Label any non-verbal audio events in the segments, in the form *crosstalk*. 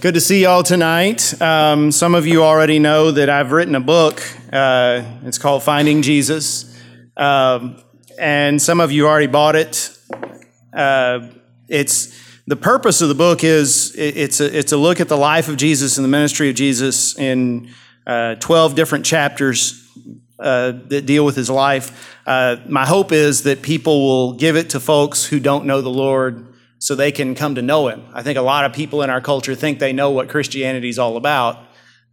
Good to see y'all tonight. Um, some of you already know that I've written a book. Uh, it's called Finding Jesus. Um, and some of you already bought it. Uh, it's the purpose of the book is it, it's a, it's a look at the life of Jesus and the ministry of Jesus in uh, 12 different chapters uh, that deal with his life. Uh, my hope is that people will give it to folks who don't know the Lord so they can come to know him. I think a lot of people in our culture think they know what Christianity is all about,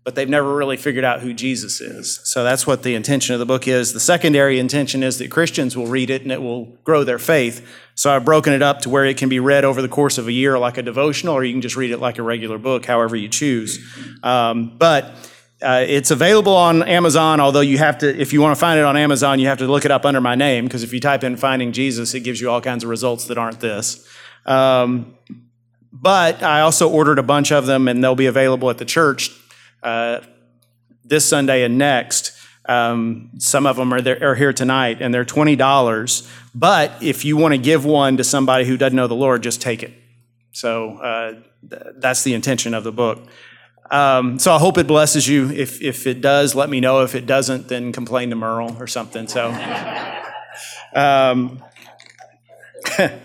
but they've never really figured out who Jesus is. So that's what the intention of the book is. The secondary intention is that Christians will read it and it will grow their faith. So I've broken it up to where it can be read over the course of a year like a devotional, or you can just read it like a regular book, however you choose. Um, but uh, it's available on Amazon, although you have to, if you want to find it on Amazon, you have to look it up under my name, because if you type in Finding Jesus, it gives you all kinds of results that aren't this. Um, but I also ordered a bunch of them, and they'll be available at the church uh, this Sunday and next. Um, some of them are, there, are here tonight, and they're twenty dollars. But if you want to give one to somebody who doesn't know the Lord, just take it. So uh, th- that's the intention of the book. Um, so I hope it blesses you. If if it does, let me know. If it doesn't, then complain to Merle or something. So. *laughs* Um, *laughs*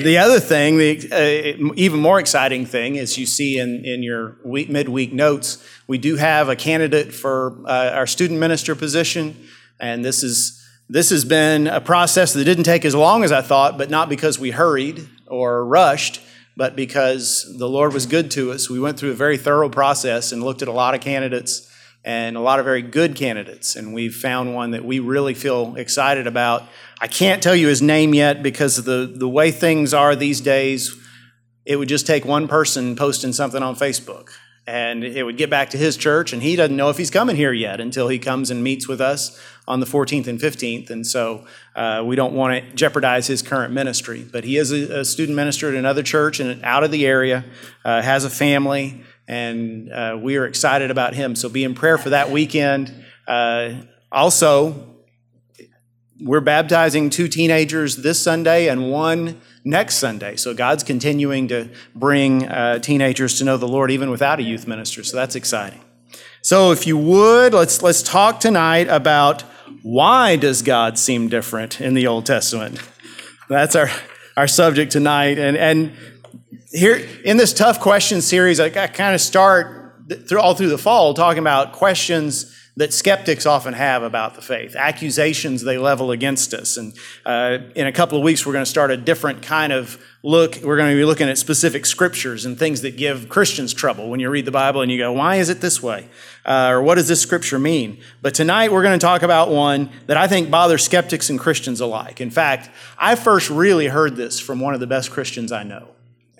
The other thing, the uh, even more exciting thing, as you see in, in your week, midweek notes, we do have a candidate for uh, our student minister position, and this is this has been a process that didn't take as long as I thought, but not because we hurried or rushed, but because the Lord was good to us. We went through a very thorough process and looked at a lot of candidates and a lot of very good candidates, and we've found one that we really feel excited about I can't tell you his name yet because the, the way things are these days. It would just take one person posting something on Facebook and it would get back to his church, and he doesn't know if he's coming here yet until he comes and meets with us on the 14th and 15th. And so uh, we don't want to jeopardize his current ministry. But he is a, a student minister at another church and out of the area, uh, has a family, and uh, we are excited about him. So be in prayer for that weekend. Uh, also, we're baptizing two teenagers this Sunday and one next Sunday. So God's continuing to bring uh, teenagers to know the Lord even without a youth minister. So that's exciting. So if you would, let's let's talk tonight about why does God seem different in the Old Testament? That's our our subject tonight. And and here in this tough question series, I, I kind of start through all through the fall talking about questions that skeptics often have about the faith, accusations they level against us. And uh, in a couple of weeks, we're going to start a different kind of look. We're going to be looking at specific scriptures and things that give Christians trouble when you read the Bible and you go, why is it this way? Uh, or what does this scripture mean? But tonight, we're going to talk about one that I think bothers skeptics and Christians alike. In fact, I first really heard this from one of the best Christians I know.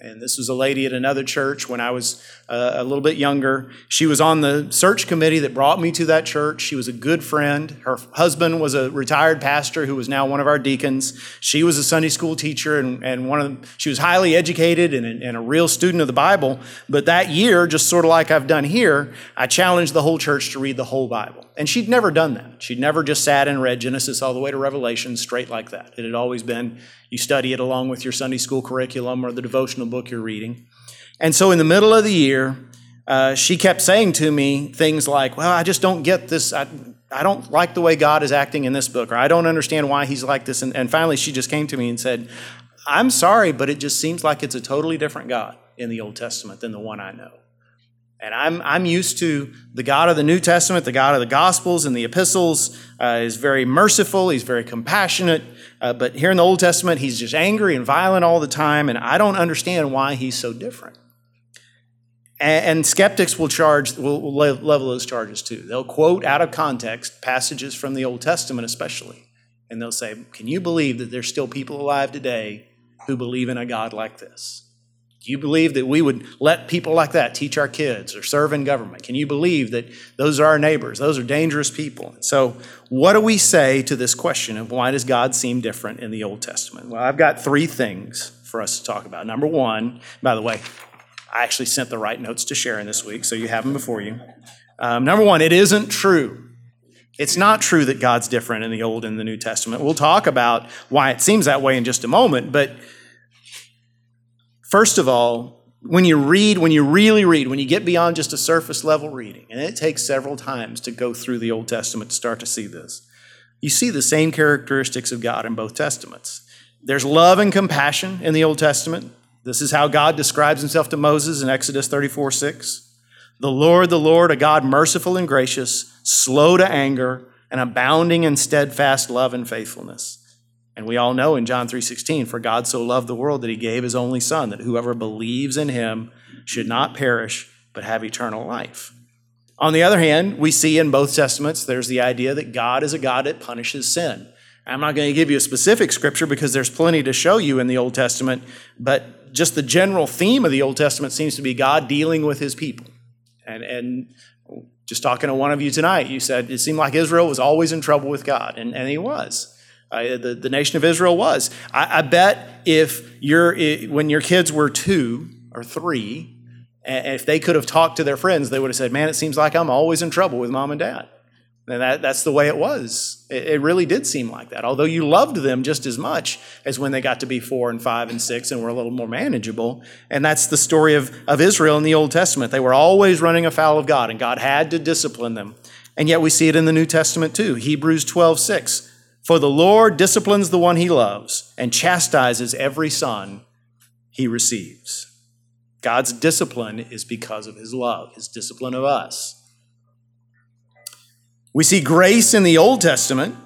And this was a lady at another church when I was uh, a little bit younger. She was on the search committee that brought me to that church. She was a good friend. Her husband was a retired pastor who was now one of our deacons. She was a Sunday school teacher and, and one of them, she was highly educated and, and a real student of the Bible. But that year, just sort of like I've done here, I challenged the whole church to read the whole Bible. And she'd never done that. She'd never just sat and read Genesis all the way to Revelation straight like that. It had always been you study it along with your Sunday school curriculum or the devotional book you're reading. And so in the middle of the year, uh, she kept saying to me things like, Well, I just don't get this. I, I don't like the way God is acting in this book, or I don't understand why he's like this. And, and finally, she just came to me and said, I'm sorry, but it just seems like it's a totally different God in the Old Testament than the one I know. And I'm, I'm used to the God of the New Testament, the God of the Gospels and the epistles uh, is very merciful, he's very compassionate. Uh, but here in the Old Testament, he's just angry and violent all the time, and I don't understand why he's so different. And, skeptics will charge, will level those charges too. They'll quote out of context passages from the Old Testament, especially, and they'll say, Can you believe that there's still people alive today who believe in a God like this? Do you believe that we would let people like that teach our kids or serve in government? Can you believe that those are our neighbors? Those are dangerous people. So, what do we say to this question of why does God seem different in the Old Testament? Well, I've got three things for us to talk about. Number one, by the way, I actually sent the right notes to Sharon this week, so you have them before you. Um, number one, it isn't true. It's not true that God's different in the Old and the New Testament. We'll talk about why it seems that way in just a moment, but First of all, when you read, when you really read, when you get beyond just a surface level reading, and it takes several times to go through the Old Testament to start to see this, you see the same characteristics of God in both Testaments. There's love and compassion in the Old Testament. This is how God describes himself to Moses in Exodus 34 6. The Lord, the Lord, a God merciful and gracious, slow to anger, and abounding in steadfast love and faithfulness. And we all know in John 3:16, for God so loved the world that he gave his only son that whoever believes in him should not perish but have eternal life. On the other hand, we see in both testaments there's the idea that God is a God that punishes sin. I'm not going to give you a specific scripture because there's plenty to show you in the Old Testament, but just the general theme of the Old Testament seems to be God dealing with his people. And, and just talking to one of you tonight, you said it seemed like Israel was always in trouble with God, and, and he was. Uh, the, the nation of Israel was. I, I bet if you're, when your kids were two or three, if they could have talked to their friends, they would have said, Man, it seems like I'm always in trouble with mom and dad. And that, that's the way it was. It, it, really did seem like that. Although you loved them just as much as when they got to be four and five and six and were a little more manageable. And that's the story of, of Israel in the Old Testament. They were always running afoul of God, and God had to discipline them. And yet we see it in the New Testament too. Hebrews 12, 6. For the Lord disciplines the one he loves and chastises every son he receives. God's discipline is because of his love, his discipline of us. We see grace in the Old Testament,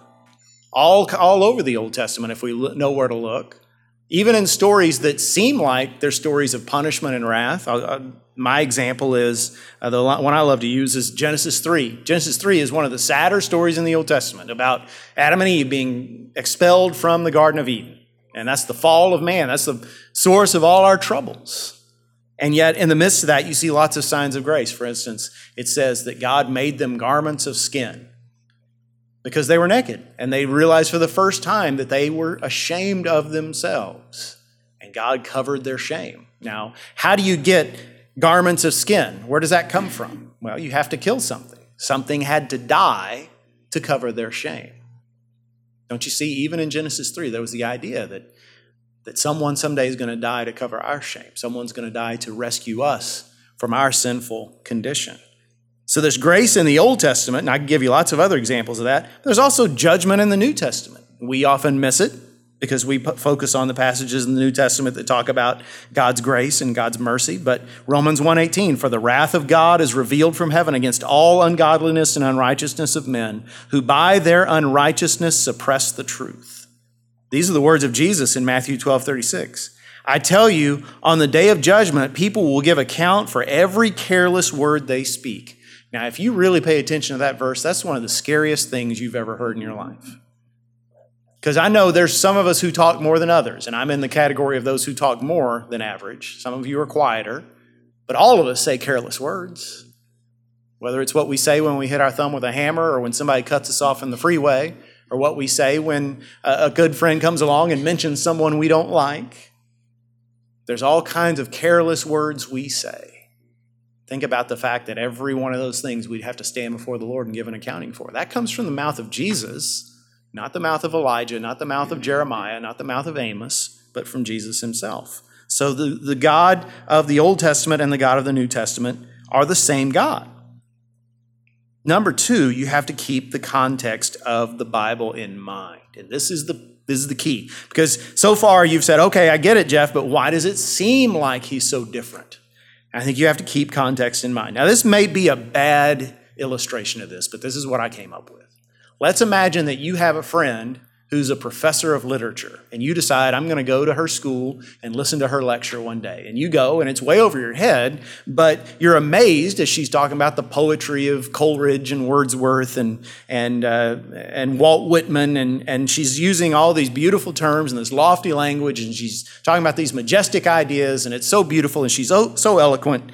all, all over the Old Testament, if we know where to look. Even in stories that seem like they're stories of punishment and wrath. I'll, I'll, my example is uh, the one I love to use is Genesis 3. Genesis 3 is one of the sadder stories in the Old Testament about Adam and Eve being expelled from the Garden of Eden. And that's the fall of man. That's the source of all our troubles. And yet, in the midst of that, you see lots of signs of grace. For instance, it says that God made them garments of skin because they were naked. And they realized for the first time that they were ashamed of themselves. And God covered their shame. Now, how do you get garments of skin. Where does that come from? Well, you have to kill something. Something had to die to cover their shame. Don't you see, even in Genesis 3, there was the idea that, that someone someday is going to die to cover our shame. Someone's going to die to rescue us from our sinful condition. So there's grace in the Old Testament, and I can give you lots of other examples of that. There's also judgment in the New Testament. We often miss it because we focus on the passages in the New Testament that talk about God's grace and God's mercy. But Romans 1:18, for the wrath of God is revealed from heaven against all ungodliness and unrighteousness of men, who by their unrighteousness suppress the truth. These are the words of Jesus in Matthew 12:36. I tell you, on the day of judgment, people will give account for every careless word they speak. Now, if you really pay attention to that verse, that's one of the scariest things you've ever heard in your life. Because I know there's some of us who talk more than others, and I'm in the category of those who talk more than average. Some of you are quieter, but all of us say careless words. Whether it's what we say when we hit our thumb with a hammer, or when somebody cuts us off in the freeway, or what we say when a good friend comes along and mentions someone we don't like. There's all kinds of careless words we say. Think about the fact that every one of those things we'd have to stand before the Lord and give an accounting for. That comes from the mouth of Jesus not the mouth of Elijah, not the mouth of Jeremiah, not the mouth of Amos, but from Jesus himself. So the, the God of the Old Testament and the God of the New Testament are the same God. Number two, you have to keep the context of the Bible in mind. And this is the this is the key. Because so far you've said, okay, I get it, Jeff, but why does it seem like he's so different? I think you have to keep context in mind. Now, this may be a bad illustration of this, but this is what I came up with. Let's imagine that you have a friend who's a professor of literature, and you decide, I'm going to go to her school and listen to her lecture one day. And you go, and it's way over your head, but you're amazed as she's talking about the poetry of Coleridge and Wordsworth and, and, uh, and Walt Whitman, and, and she's using all these beautiful terms and this lofty language, and she's talking about these majestic ideas, and it's so beautiful, and she's so, so eloquent.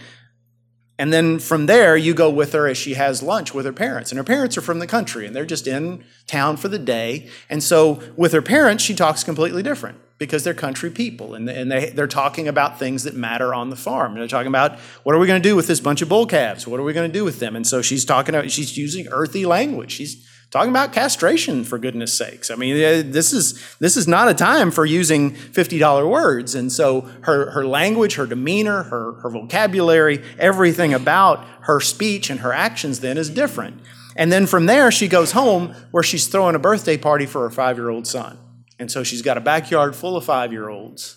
And then from there, you go with her as she has lunch with her parents. And her parents are from the country and they're just in town for the day. And so with her parents, she talks completely different because they're country people and, and they, they're talking about things that matter on the farm. They're talking about what are we going to do with this bunch of bull calves? What are we going to do with them? And so she's talking, about, she's using earthy language. She's talking about castration for goodness sakes. I mean, this is this is not a time for using $50 words. And so her, her language, her demeanor, her, her vocabulary, everything about her speech and her actions then is different. And then from there, she goes home where she's throwing a birthday party for her five year old son. And so she's got a backyard full of five year olds.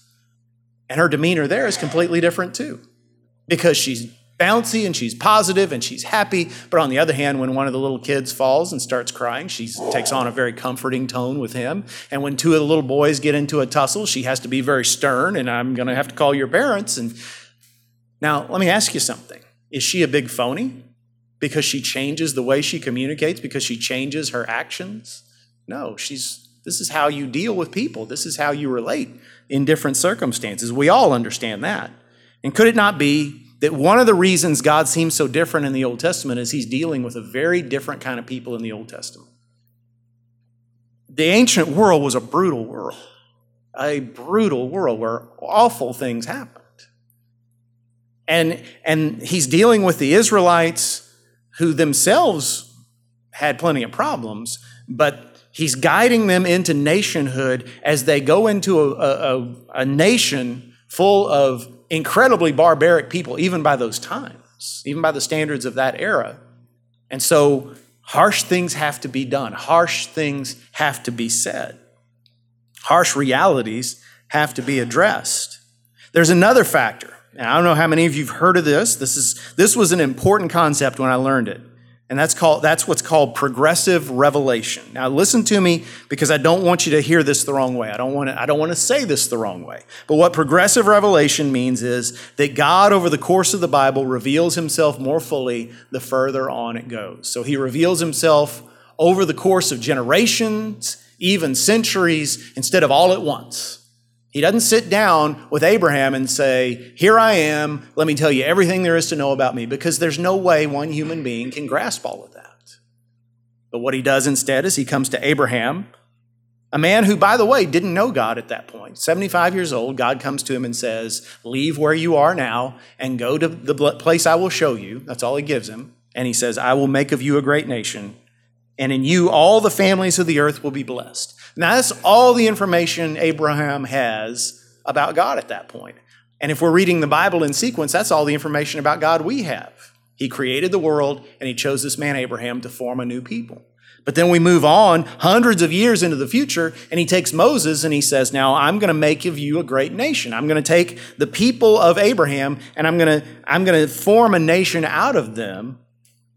And her demeanor there is completely different too, because she's bouncy and she's positive and she's happy. But on the other hand, when one of the little kids falls and starts crying, she takes on a very comforting tone with him. And when two of the little boys get into a tussle, she has to be very stern and I'm going to have to call your parents. And now, let me ask you something. Is she a big phony because she changes the way she communicates, because she changes her actions? No, she's this is how you deal with people. This is how you relate in different circumstances. We all understand that. And could it not be that one of the reasons God seems so different in the Old Testament is he's dealing with a very different kind of people in the Old Testament. The ancient world was a brutal world, a brutal world where awful things happened. And, and he's dealing with the Israelites who themselves had plenty of problems, but he's guiding them into nationhood as they go into a, a, a nation full of incredibly barbaric people, even by those times, even by the standards of that era. And so harsh things have to be done, harsh things have to be said, harsh realities have to be addressed. There's another factor. And I don't know how many of you have heard of this. This, is, this was an important concept when I learned it. And that's called that's what's called progressive revelation. Now listen to me because I don't want you to hear this the wrong way. I don't want to I don't want to say this the wrong way. But what progressive revelation means is that God over the course of the Bible reveals himself more fully the further on it goes. So he reveals himself over the course of generations, even centuries instead of all at once. He doesn't sit down with Abraham and say, Here I am, let me tell you everything there is to know about me, because there's no way one human being can grasp all of that. But what he does instead is he comes to Abraham, a man who, by the way, didn't know God at that point. 75 years old, God comes to him and says, Leave where you are now and go to the place I will show you. That's all he gives him. And he says, I will make of you a great nation, and in you all the families of the earth will be blessed. Now, that's all the information Abraham has about God at that point. And if we're reading the Bible in sequence, that's all the information about God we have. He created the world and he chose this man Abraham to form a new people. But then we move on hundreds of years into the future and he takes Moses and he says, Now I'm going to make of you a great nation. I'm going to take the people of Abraham and I'm going to, I'm going to form a nation out of them.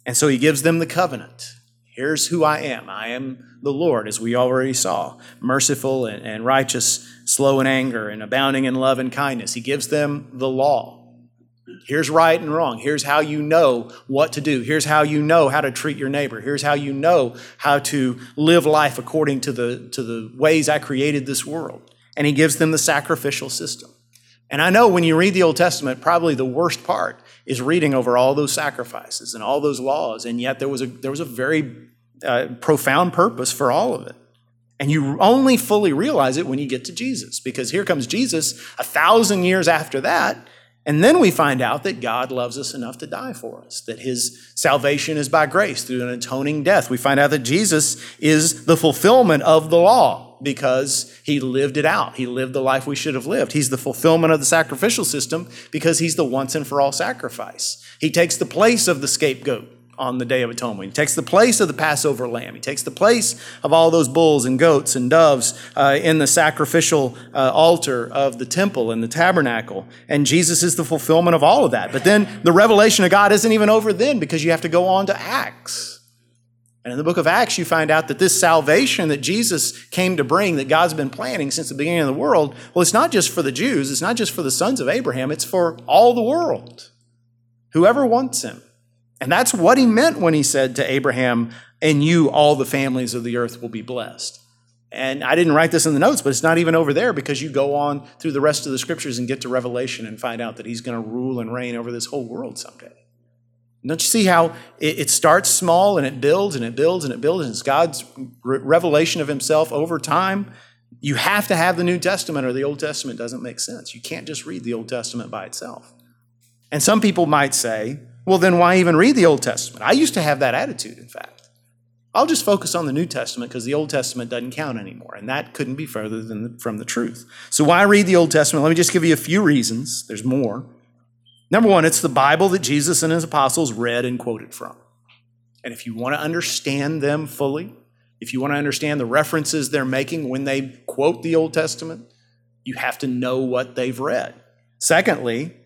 And so he gives them the covenant. Here's who I am. I am the Lord, as we already saw, merciful and, and righteous, slow in anger, and abounding in love and kindness. He gives them the law. Here's right and wrong. Here's how you know what to do. Here's how you know how to treat your neighbor. Here's how you know how to live life according to the, to the ways I created this world. And he gives them the sacrificial system. And I know when you read the Old Testament, probably the worst part is reading over all those sacrifices and all those laws. And yet there was a, there was a very uh, profound purpose for all of it. And you only fully realize it when you get to Jesus, because here comes Jesus a thousand years after that. And then we find out that God loves us enough to die for us, that his salvation is by grace through an atoning death. We find out that Jesus is the fulfillment of the because he lived it out. He lived the life we should have lived. He's the fulfillment of the sacrificial system because he's the once and for all sacrifice. He takes the place of the scapegoat on the Day of Atonement. He takes the place of the Passover lamb. He takes the place of all those bulls and goats and doves uh, in the sacrificial uh, altar of the temple and the tabernacle. And Jesus is the fulfillment of all of that. But then the revelation of God isn't even over then because you have to go on to Acts. And in the book of Acts, you find out that this salvation that Jesus came to bring, that God's been planning since the beginning of the world, well, it's not just for the Jews, it's not just for the sons of Abraham, it's for all the world. Whoever wants him. And that's what he meant when he said to Abraham, and you, all the families of the earth will be blessed. And I didn't write this in the notes, but it's not even over there because you go on through the rest of the scriptures and get to Revelation and find out that he's going to rule and reign over this whole world someday. Don't you see how it, starts small and it builds and it builds and it builds? And it's God's revelation of himself over time. You have to have the New Testament or the Old Testament doesn't make sense. You can't just read the Old Testament by itself. And some people might say, well, then why even read the Old Testament? I used to have that attitude, in fact. I'll just focus on the New Testament because the Old Testament doesn't count anymore. And that couldn't be further than the, from the truth. So, why read the Old Testament? Let me just give you a few reasons. There's more. Number one, it's the Bible that Jesus and his apostles read and quoted from. And if you want to understand them fully, if you want to understand the references they're making when they quote the Old Testament, you have to know what they've read. Secondly,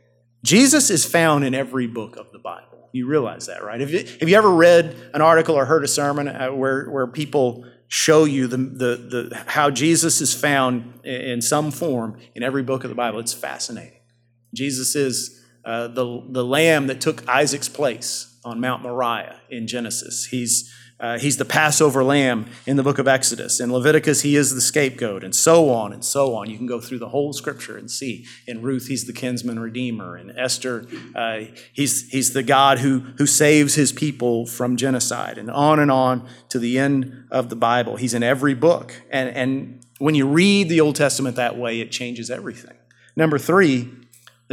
Jesus is found in every book of the Bible. You realize that, right? Have you, have you ever read an article or heard a sermon uh, where, where people show you the, the, the, how Jesus is found in some form in every book of the Bible? It's fascinating. Jesus is uh, the, the lamb that took Isaac's place on Mount Moriah in Genesis. He's uh, he's the Passover lamb in the book of Exodus. In Leviticus, he is the scapegoat, and so on and so on. You can go through the whole scripture and see. In Ruth, he's the kinsman redeemer. In Esther, uh, he's, he's the God who, who saves his people from genocide, and on and on to the end of the Bible. He's in every book. And, and when you read the Old Testament that way, it changes everything. Number three,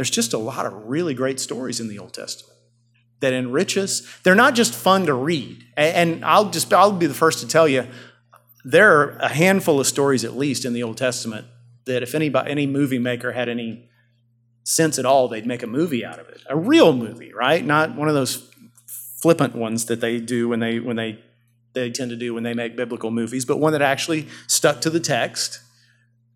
there's just a lot of really great stories in the Old Testament that enrich us. They're not just fun to read. And I'll just I'll be the first to tell you there are a handful of stories at least in the Old Testament that if anybody any movie maker had any sense at all, they'd make a movie out of it. A real movie, right? Not one of those flippant ones that they do when they when they they tend to do when they make biblical movies, but one that actually stuck to the text.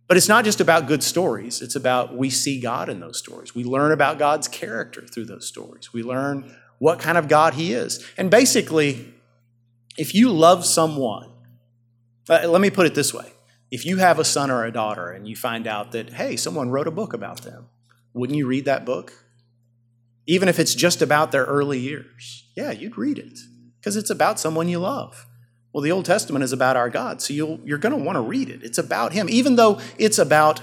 But it's not just about good stories. It's about we see God in those stories. We learn about God's character through those stories. We learn what kind of God He is. And basically, if you love someone, uh, let me put it this way if you have a son or a daughter and you find out that, hey, someone wrote a book about them, wouldn't you read that book? Even if it's just about their early years. Yeah, you'd read it because it's about someone you love. Well, the Old Testament is about our God, so you are going to want to read it. It's about Him, even though it's about,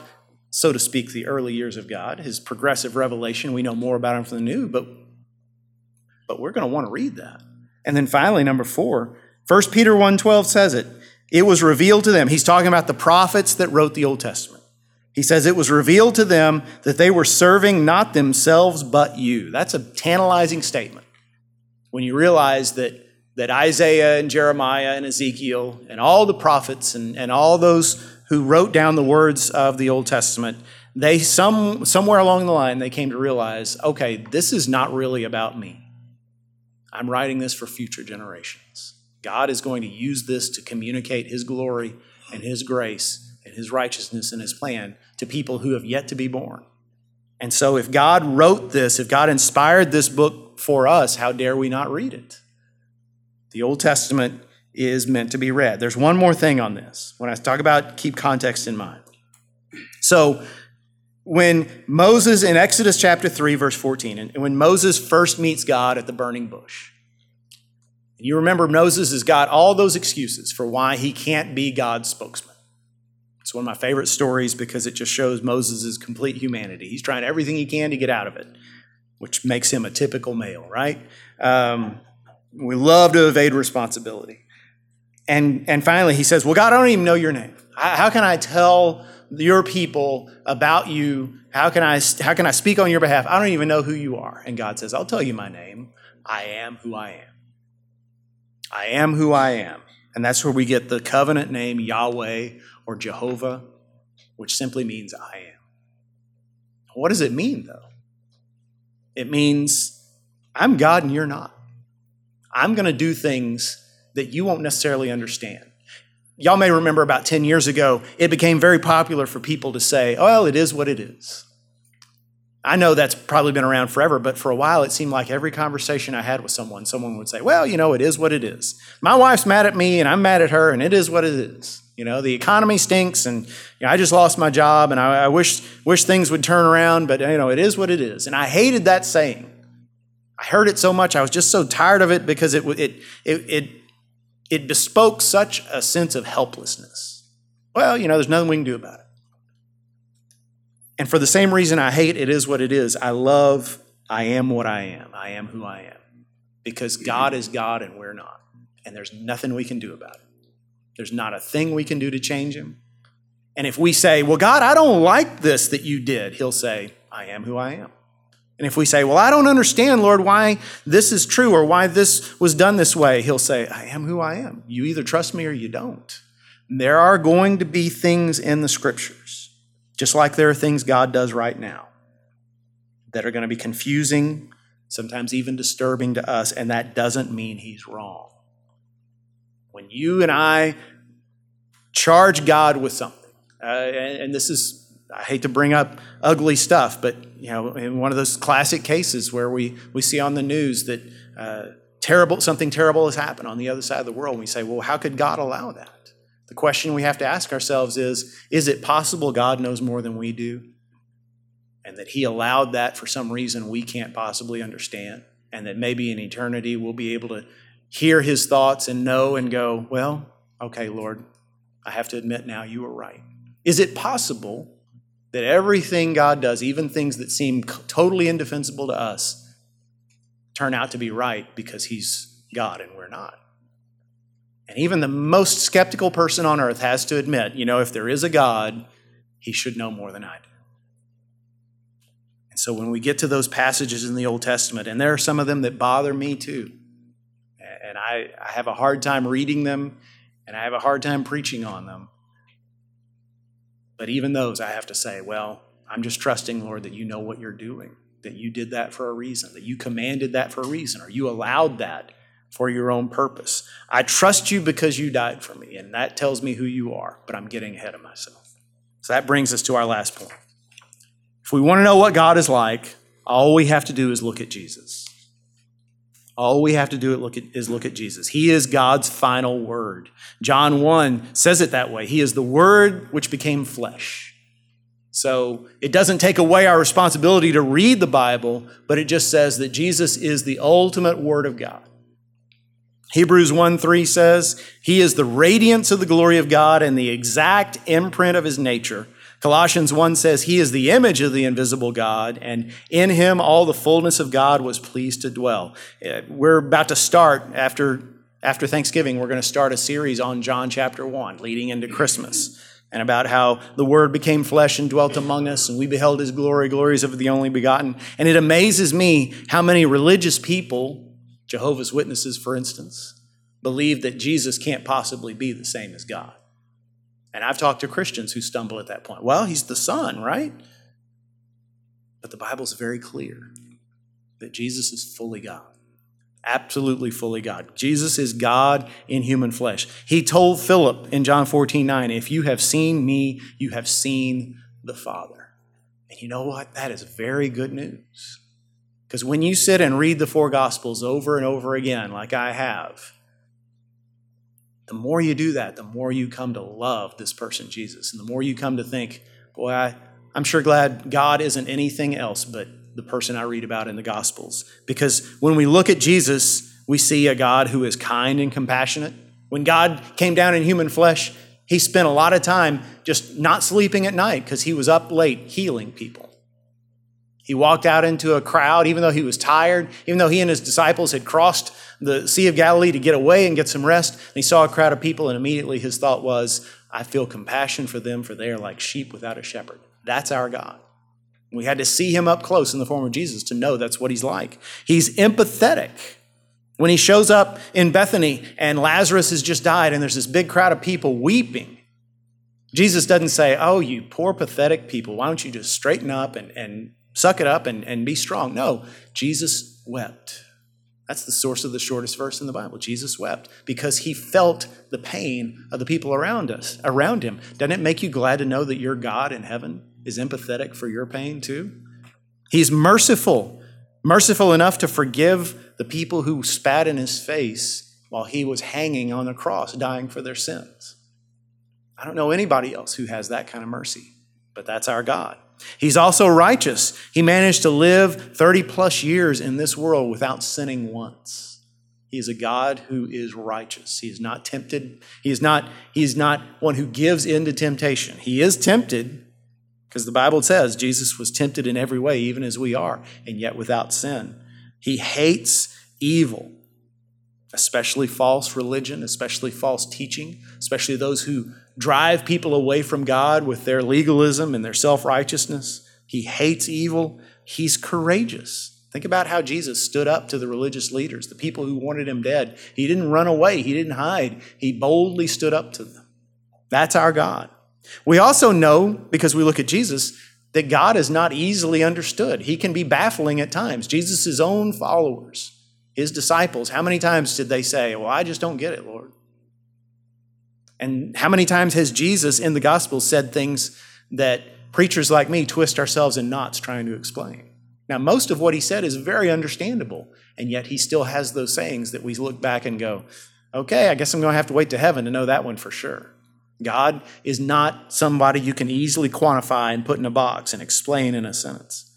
so to speak, the early years of God, His progressive revelation. We know more about Him from the New, but but we're going to want to read that. And then finally, number four, 1 Peter 1.12 says it. It was revealed to them. He's talking about the prophets that wrote the Old Testament. He says it was revealed to them that they were serving not themselves but you. That's a tantalizing statement. When you realize that, that Isaiah and Jeremiah and Ezekiel and all the prophets and, and all those who wrote down the words of the Old Testament, they some, somewhere along the line they came to realize, okay, this is not really about me. I'm writing this for future generations. God is going to use this to communicate His glory and His grace and His righteousness and His plan to people who have yet to be born. And so, if God wrote this, if God inspired this book for us, how dare we not read it? The Old Testament is meant to be read. There's one more thing on this. When I talk about keep context in mind. So, when Moses in Exodus chapter 3, verse 14, and when Moses first meets God at the burning bush, you remember Moses has got all those excuses for why he can't be God's spokesman. It's one of my favorite stories because it just shows Moses' complete humanity. He's trying everything he can to get out of it, which makes him a typical male, right? Um, we love to evade responsibility. And, and finally, he says, Well, God, I don't even know your name. How can I tell your people about you. How can I how can I speak on your behalf? I don't even know who you are. And God says, I'll tell you my name. I am who I am. I am who I am. And that's where we get the covenant name Yahweh or Jehovah, which simply means I am. What does it mean though? It means I'm God and you're not. I'm going to do things that you won't necessarily understand y'all may remember about 10 years ago, it became very popular for people to say, well, it is what it is. I know that's probably been around forever, but for a while it seemed like every conversation I had with someone, someone would say, well, you know, it is what it is. My wife's mad at me and I'm mad at her, and it is what it is. You know, the economy stinks and you know, I just lost my job and I, I wish, wish things would turn around, but you know, it is what it is. And I hated that saying. I heard it so much, I was just so tired of it because it, it, it, it it bespoke such a sense of helplessness. Well, you know, there's nothing we can do about it. And for the same reason I hate it is what it is, I love I am what I am. I am who I am. Because God is God and we're not. And there's nothing we can do about it. There's not a thing we can do to change him. And if we say, Well, God, I don't like this that you did, he'll say, I am who I am. And if we say, Well, I don't understand, Lord, why this is true or why this was done this way, He'll say, I am who I am. You either trust me or you don't. There are going to be things in the scriptures, just like there are things God does right now, that are going to be confusing, sometimes even disturbing to us, and that doesn't mean He's wrong. When you and I charge God with something, uh, and, and this is I hate to bring up ugly stuff, but you know, in one of those classic cases where we, we see on the news that uh, terrible something terrible has happened on the other side of the world, we say, well, how could God allow that? The question we have to ask ourselves is, is it possible God knows more than we do? And that He allowed that for some reason we can't possibly understand, and that maybe in eternity we'll be able to hear His thoughts and know and go, well, okay, Lord, I have to admit now you were right. Is it possible that everything God does, even things that seem totally indefensible to us, turn out to be right because He's God and we're not. And even the most skeptical person on earth has to admit, you know, if there is a God, He should know more than I do. And so when we get to those passages in the Old Testament, and there are some of them that bother me too, and I, I have a hard time reading them, and I have a hard time preaching on them. But even those, I have to say, well, I'm just trusting, Lord, that you know what you're doing, that you did that for a reason, that you commanded that for a reason, or you allowed that for your own purpose. I trust you because you died for me, and that tells me who you are, but I'm getting ahead of myself. So that brings us to our last point. If we want to know what God is like, all we have to do is look at Jesus. All we have to do is look at Jesus. He is God's final word. John 1 says it that way. He is the word which became flesh. So it doesn't take away our responsibility to read the Bible, but it just says that Jesus is the ultimate word of God. Hebrews 1 3 says, He is the radiance of the glory of God and the exact imprint of his nature Colossians 1 says, He is the image of the invisible God, and in Him all the fullness of God was pleased to dwell. Uh, we're about to start, after, after Thanksgiving, we're going to start a series on John chapter 1, leading into Christmas, and about how the Word became flesh and dwelt among us, and we beheld His glory, glories of the only begotten. And it amazes me how many religious people, Jehovah's Witnesses, for instance, believe that Jesus can't possibly be the same as God. And I've talked to Christians who stumble at that point. Well, he's the Son, right? But the Bible's very clear that Jesus is fully God. Absolutely fully God. Jesus is God in human flesh. He told Philip in John 14 9, If you have seen me, you have seen the Father. And you know what? That is very good news. Because when you sit and read the four Gospels over and over again, like I have, the more you do that, the more you come to love this person, Jesus. And the more you come to think, boy, I, I'm sure glad God isn't anything else but the person I read about in the Gospels. Because when we look at Jesus, we see a God who is kind and compassionate. When God came down in human flesh, he spent a lot of time just not sleeping at night because he was up late healing people. He walked out into a crowd, even though he was tired, even though he and his disciples had crossed the Sea of Galilee to get away and get some rest. And he saw a crowd of people, and immediately his thought was, I feel compassion for them, for they are like sheep without a shepherd. That's our God. We had to see him up close in the form of Jesus to know that's what he's like. He's empathetic. When he shows up in Bethany and Lazarus has just died, and there's this big crowd of people weeping, Jesus doesn't say, Oh, you poor, pathetic people, why don't you just straighten up and, and suck it up and, and be strong. No, Jesus wept. That's the source of the shortest verse in the Bible. Jesus wept because he felt the pain of the people around us, around him. Doesn't it make you glad to know that your God in heaven is empathetic for your pain too? He's merciful, merciful enough to forgive the people who spat in his face while he was hanging on the cross, dying for their sins. I don't know anybody else who has that kind of mercy, but that's our God. He's also righteous. He managed to live 30 plus years in this world without sinning once. He is a God who is righteous. He is not tempted. He is not, he is not one who gives in to temptation. He is tempted because the Bible says Jesus was tempted in every way, even as we are, and yet without sin. He hates evil, especially false religion, especially false teaching, especially those who drive people away from God with their legalism and their self righteousness. He hates evil, he's courageous. Think about how Jesus stood up to the religious leaders, the people who wanted him dead. He didn't run away, he didn't hide. He boldly stood up to them. That's our God. We also know, because we look at Jesus, that God is not easily understood. He can be baffling at times. Jesus' own followers, his disciples, how many times did they say, Well, I just don't get it, Lord? And how many times has Jesus in the gospel said things that preachers like me twist ourselves in knots trying to explain? Now, most of what he said is very understandable, and yet he still has those sayings that we look back and go, okay, I guess I'm going to have to wait to heaven to know that one for sure. God is not somebody you can easily quantify and put in a box and explain in a sentence.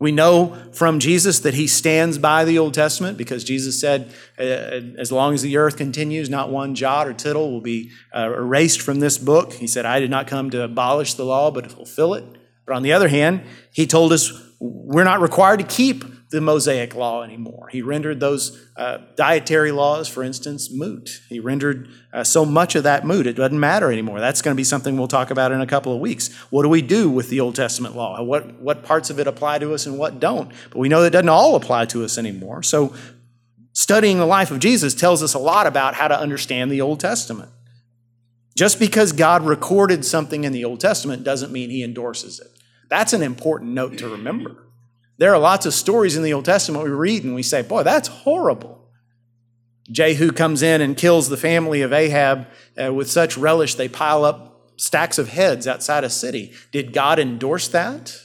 We know from Jesus that he stands by the Old Testament because Jesus said, uh, as long as the earth continues, not one jot or tittle will be uh, erased from this book. He said, I did not come to abolish the law, but to fulfill it. But on the other hand, he told us we're not required to keep the Mosaic law anymore. He rendered those uh, dietary laws, for instance, moot. He rendered uh, so much of that moot, it doesn't matter anymore. That's going to be something we'll talk about in a couple of weeks. What do we do with the Old Testament law? What, what parts of it apply to us and what don't? But we know that doesn't all apply to us anymore. So, studying the life of Jesus tells us a lot about how to understand the Old Testament. Just because God recorded something in the Old Testament doesn't mean he endorses it. That's an important note to remember. There are lots of stories in the Old Testament we read and we say, boy, that's horrible. Jehu comes in and kills the family of Ahab uh, with such relish they pile up stacks of heads outside a city. Did God endorse that?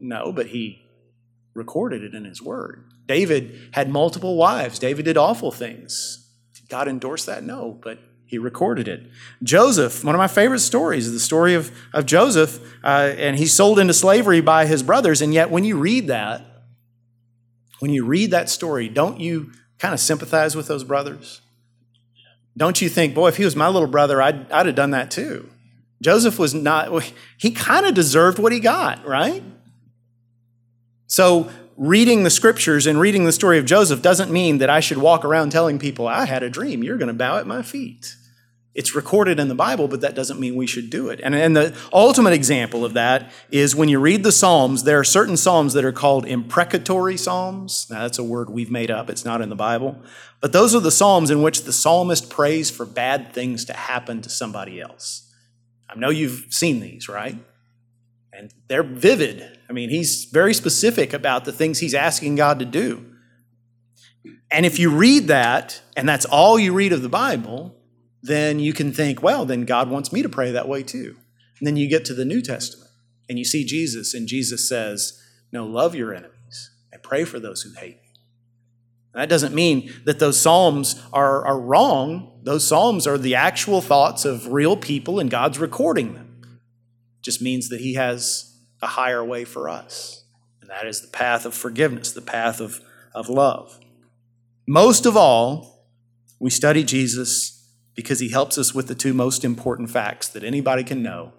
No, but he recorded it in his word. David had multiple wives. David did awful things. Did God endorse that? No, but he recorded it. Joseph, one of my favorite stories, is the story of, of Joseph, uh, and he's sold into slavery by his brothers. And yet, when you read that, when you read that story, don't you kind of sympathize with those brothers? Don't you think, boy, if he was my little brother, I'd, I'd have done that too? Joseph was not, *laughs* he kind of deserved what he got, right? So, reading the scriptures and reading the story of Joseph doesn't mean that I should walk around telling people, I had a dream, you're going to bow at my feet. It's recorded in the Bible, but that doesn't mean we should do it. And, and the ultimate example of that is when you read the Psalms, there are certain Psalms that are called imprecatory Psalms. Now, that's a word we've made up, it's not in the Bible. But those are the Psalms in which the psalmist prays for bad things to happen to somebody else. I know you've seen these, right? And they're vivid. I mean, he's very specific about the things he's asking God to do. And if you read that, and that's all you read of the Bible, then you can think, well, then God wants me to pray that way too. And then you get to the New Testament and you see Jesus, and Jesus says, No, love your enemies and pray for those who hate you. That doesn't mean that those Psalms are, are wrong. Those Psalms are the actual thoughts of real people, and God's recording them just means that He has a higher way for us. And that is the path of forgiveness, the path of, of love. Most of all, we study Jesus because He helps us with the two most important facts that anybody can know.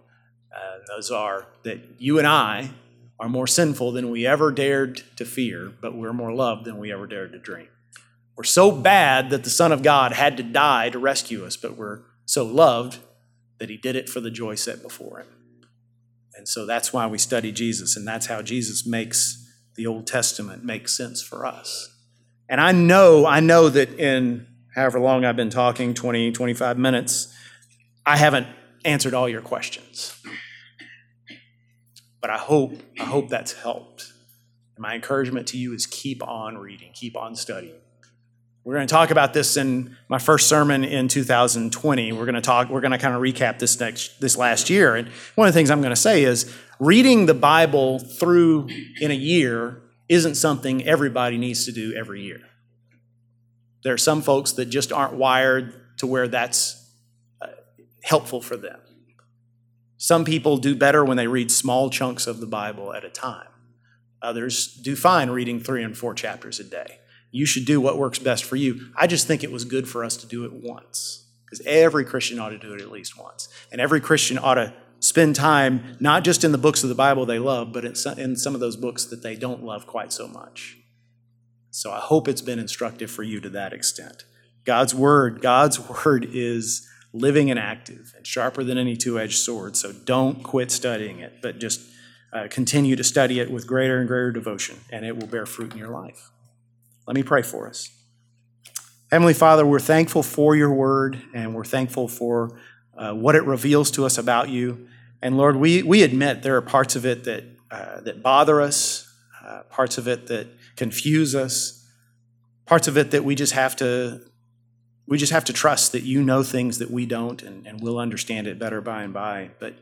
Uh, those are that you and I are more sinful than we ever dared to fear, but we're more loved than we ever dared to dream. We're so bad that the Son of God had to die to rescue us, but we're so loved that He did it for the joy set before Him. And so that's why we study Jesus, and that's how Jesus makes the Old Testament make sense for us. And I know, I know that in however long I've been talking 20, 25 minutes I haven't answered all your questions. But I hope, I hope that's helped. And my encouragement to you is keep on reading, keep on studying. We're going to talk about this in my first sermon in 2020. We're going to talk, we're going to kind of recap this next this last year. And one of the things I'm going to say is reading the Bible through in a year isn't something everybody needs to do every year. There are some folks that just aren't wired to where that's uh, helpful for them. Some people do better when they read small chunks of the Bible at a time. Others do fine reading three and four chapters a day. You should do what works best for you. I just think it was good for us to do it once because every Christian ought to do it at least once. And every Christian ought to spend time not just in the books of the Bible they love, but in some of those books that they don't love quite so much. So I hope it's been instructive for you to that extent. God's word, God's word is living and active and sharper than any two-edged sword. So don't quit studying it, but just uh, continue to study it with greater and greater devotion, and it will bear fruit in your life. Let me pray for us. Heavenly Father, we're thankful for your word, and we're thankful for uh, what it reveals to us about you. And Lord, we, we admit there are parts of it that, uh, that bother us, uh, parts of it that confuse us, parts of it that we just have to we just have to trust that you know things that we don't and, and we'll understand it better by and by. But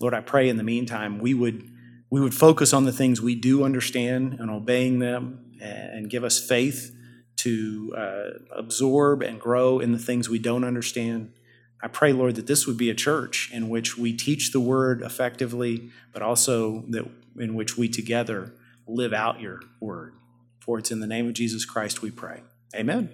Lord, I pray in the meantime we would we would focus on the things we do understand and obeying them and give us faith to uh, absorb and grow in the things we don't understand. I pray, Lord, that this would be a church in which we teach the word effectively, but also that in which we together live out your word. For it's in the name of Jesus Christ we pray. Amen.